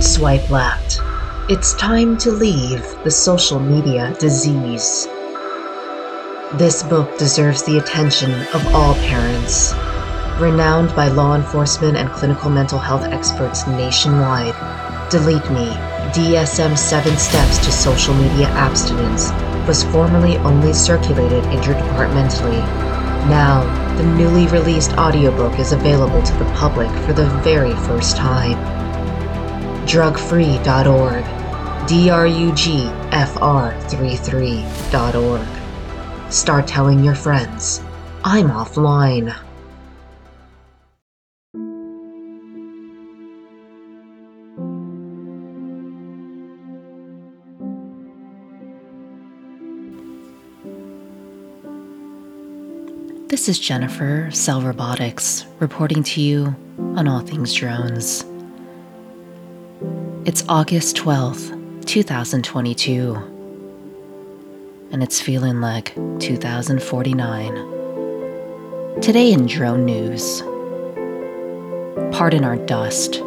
Swipe left. It's time to leave the social media disease. This book deserves the attention of all parents. Renowned by law enforcement and clinical mental health experts nationwide, Delete Me DSM 7 Steps to Social Media Abstinence was formerly only circulated interdepartmentally. Now, the newly released audiobook is available to the public for the very first time. Drugfree.org, drugfr33.org. Start telling your friends. I'm offline. This is Jennifer, Cell Robotics, reporting to you on all things drones. It's August 12th, 2022, and it's feeling like 2049. Today in drone news Pardon our dust.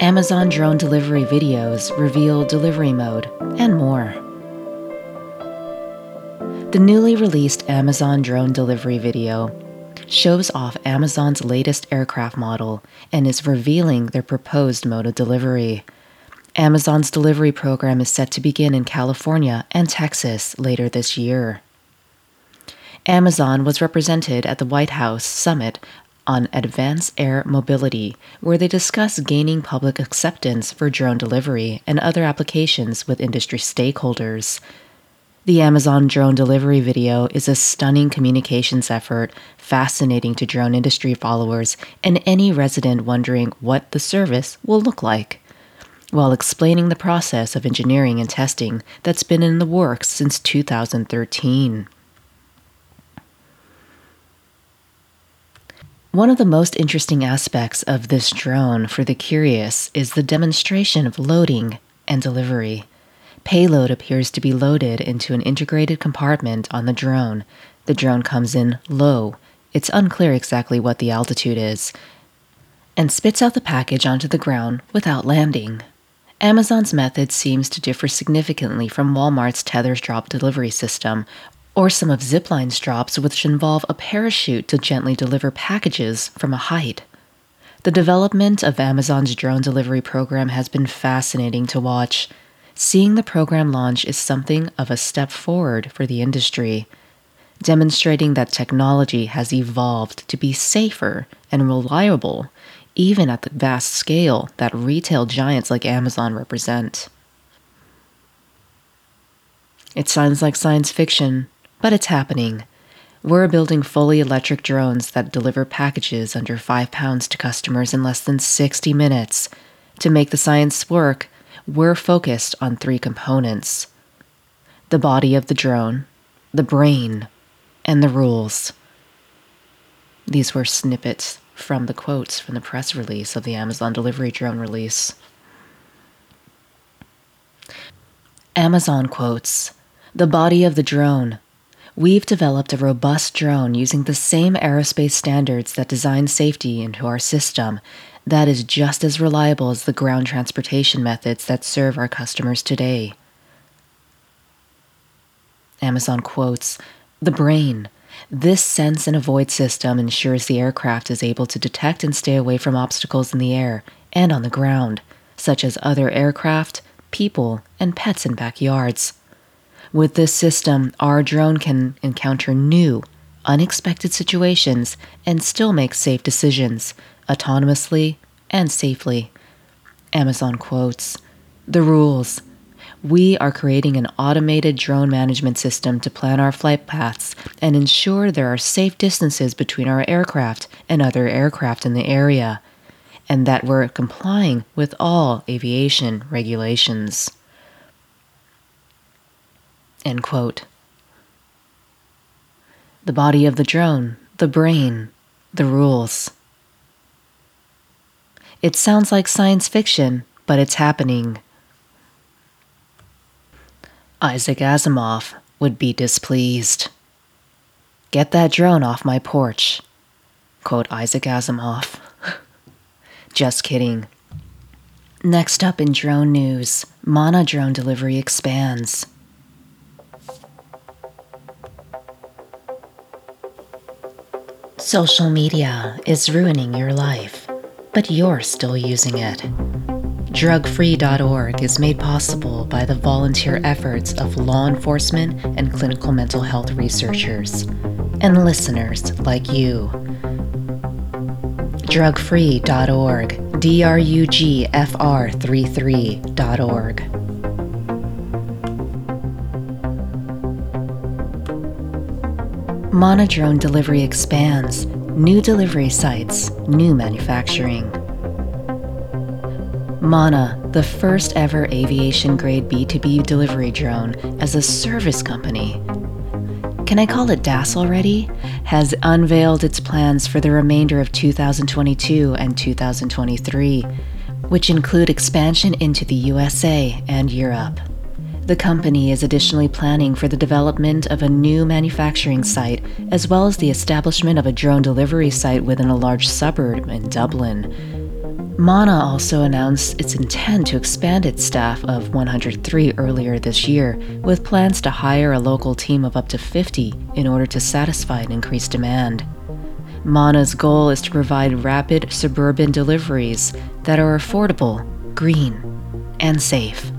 Amazon drone delivery videos reveal delivery mode and more. The newly released Amazon drone delivery video shows off Amazon's latest aircraft model and is revealing their proposed mode of delivery. Amazon's delivery program is set to begin in California and Texas later this year. Amazon was represented at the White House Summit on Advanced Air Mobility, where they discuss gaining public acceptance for drone delivery and other applications with industry stakeholders. The Amazon drone delivery video is a stunning communications effort, fascinating to drone industry followers and any resident wondering what the service will look like, while explaining the process of engineering and testing that's been in the works since 2013. One of the most interesting aspects of this drone for the curious is the demonstration of loading and delivery. Payload appears to be loaded into an integrated compartment on the drone. The drone comes in low, it's unclear exactly what the altitude is, and spits out the package onto the ground without landing. Amazon's method seems to differ significantly from Walmart's Tethers drop delivery system, or some of Zipline's drops, which involve a parachute to gently deliver packages from a height. The development of Amazon's drone delivery program has been fascinating to watch. Seeing the program launch is something of a step forward for the industry, demonstrating that technology has evolved to be safer and reliable, even at the vast scale that retail giants like Amazon represent. It sounds like science fiction, but it's happening. We're building fully electric drones that deliver packages under 5 pounds to customers in less than 60 minutes. To make the science work, we're focused on three components the body of the drone, the brain, and the rules. These were snippets from the quotes from the press release of the Amazon delivery drone release. Amazon quotes The body of the drone. We've developed a robust drone using the same aerospace standards that design safety into our system that is just as reliable as the ground transportation methods that serve our customers today. Amazon quotes The brain. This sense and avoid system ensures the aircraft is able to detect and stay away from obstacles in the air and on the ground, such as other aircraft, people, and pets in backyards. With this system, our drone can encounter new, unexpected situations and still make safe decisions, autonomously and safely. Amazon quotes The rules. We are creating an automated drone management system to plan our flight paths and ensure there are safe distances between our aircraft and other aircraft in the area, and that we're complying with all aviation regulations. End quote. The body of the drone, the brain, the rules. It sounds like science fiction, but it's happening. Isaac Asimov would be displeased. Get that drone off my porch. Quote Isaac Asimov. Just kidding. Next up in drone news, Manna drone delivery expands. Social media is ruining your life, but you're still using it. Drugfree.org is made possible by the volunteer efforts of law enforcement and clinical mental health researchers, and listeners like you. Drugfree.org, D R U G F R 33.org. Manna drone delivery expands. New delivery sites, new manufacturing. Manna, the first ever aviation grade B2B delivery drone as a service company. Can I call it DAS already? Has unveiled its plans for the remainder of 2022 and 2023, which include expansion into the USA and Europe. The company is additionally planning for the development of a new manufacturing site, as well as the establishment of a drone delivery site within a large suburb in Dublin. Manna also announced its intent to expand its staff of 103 earlier this year, with plans to hire a local team of up to 50 in order to satisfy an increased demand. Manna's goal is to provide rapid suburban deliveries that are affordable, green, and safe.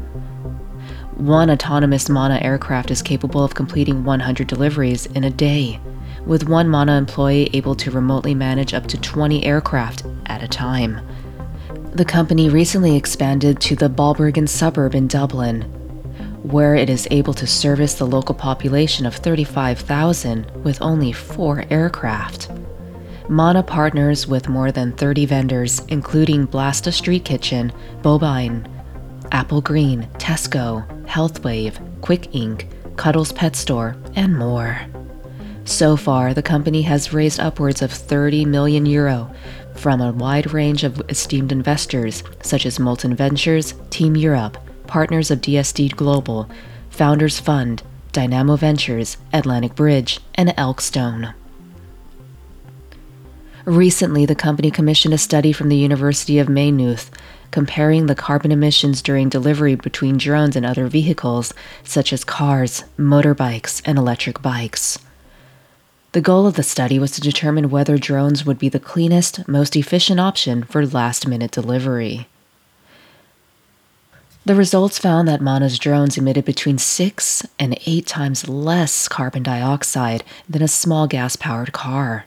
One autonomous Manna aircraft is capable of completing 100 deliveries in a day, with one Manna employee able to remotely manage up to 20 aircraft at a time. The company recently expanded to the Balbriggan suburb in Dublin, where it is able to service the local population of 35,000 with only four aircraft. Manna partners with more than 30 vendors, including Blasta Street Kitchen, Bobine, Apple Green, Tesco, Healthwave, Quick Ink, Cuddles Pet Store, and more. So far, the company has raised upwards of 30 million euro from a wide range of esteemed investors such as Molten Ventures, Team Europe, partners of DST Global, Founders Fund, Dynamo Ventures, Atlantic Bridge, and Elkstone. Recently, the company commissioned a study from the University of Maynooth comparing the carbon emissions during delivery between drones and other vehicles, such as cars, motorbikes, and electric bikes. The goal of the study was to determine whether drones would be the cleanest, most efficient option for last minute delivery. The results found that Manna's drones emitted between 6 and 8 times less carbon dioxide than a small gas powered car.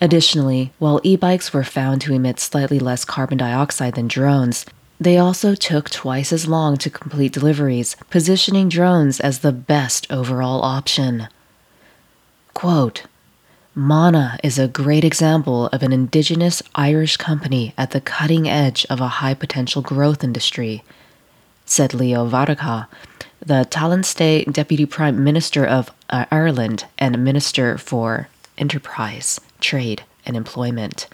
Additionally, while e bikes were found to emit slightly less carbon dioxide than drones, they also took twice as long to complete deliveries, positioning drones as the best overall option. Quote Manna is a great example of an indigenous Irish company at the cutting edge of a high potential growth industry, said Leo Varadkar, the Taoiseach State Deputy Prime Minister of Ireland and Minister for Enterprise trade, and employment.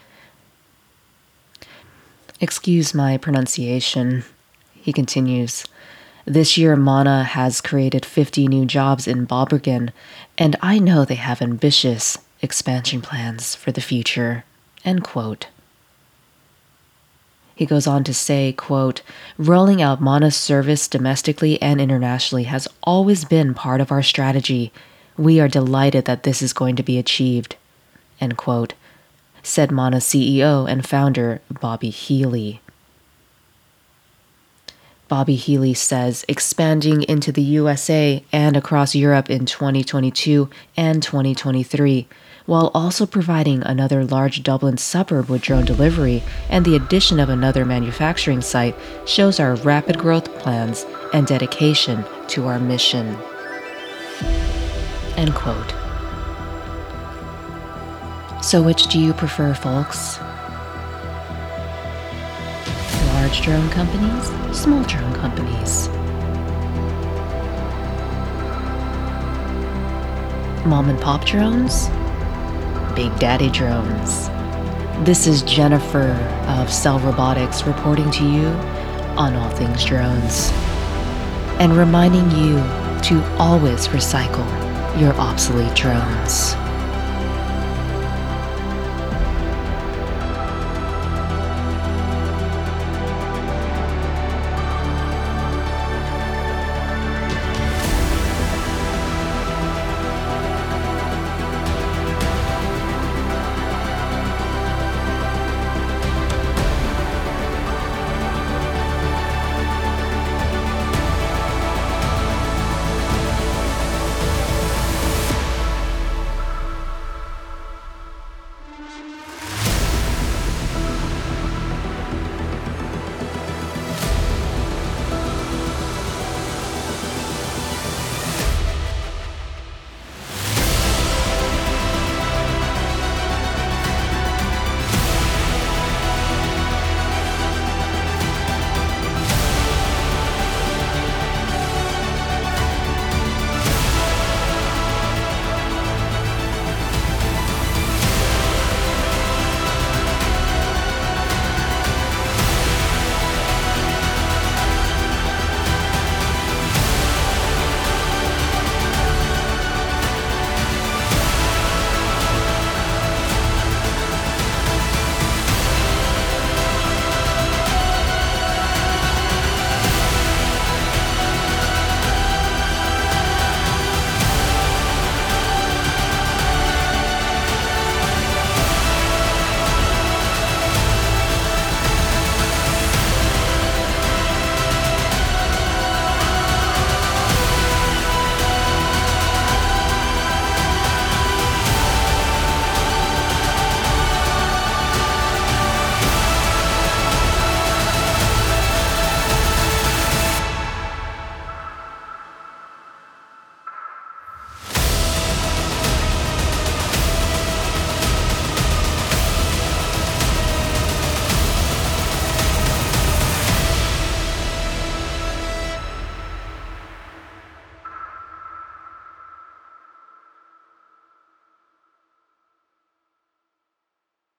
Excuse my pronunciation. He continues. This year, Manna has created 50 new jobs in Balbriggan, and I know they have ambitious expansion plans for the future. End quote. He goes on to say, quote, rolling out Manna's service domestically and internationally has always been part of our strategy. We are delighted that this is going to be achieved end quote, said Manna CEO and founder Bobby Healy. Bobby Healy says expanding into the USA and across Europe in 2022 and 2023, while also providing another large Dublin suburb with drone delivery and the addition of another manufacturing site, shows our rapid growth plans and dedication to our mission. End quote. So, which do you prefer, folks? Large drone companies, small drone companies? Mom and pop drones? Big daddy drones? This is Jennifer of Cell Robotics reporting to you on all things drones and reminding you to always recycle your obsolete drones.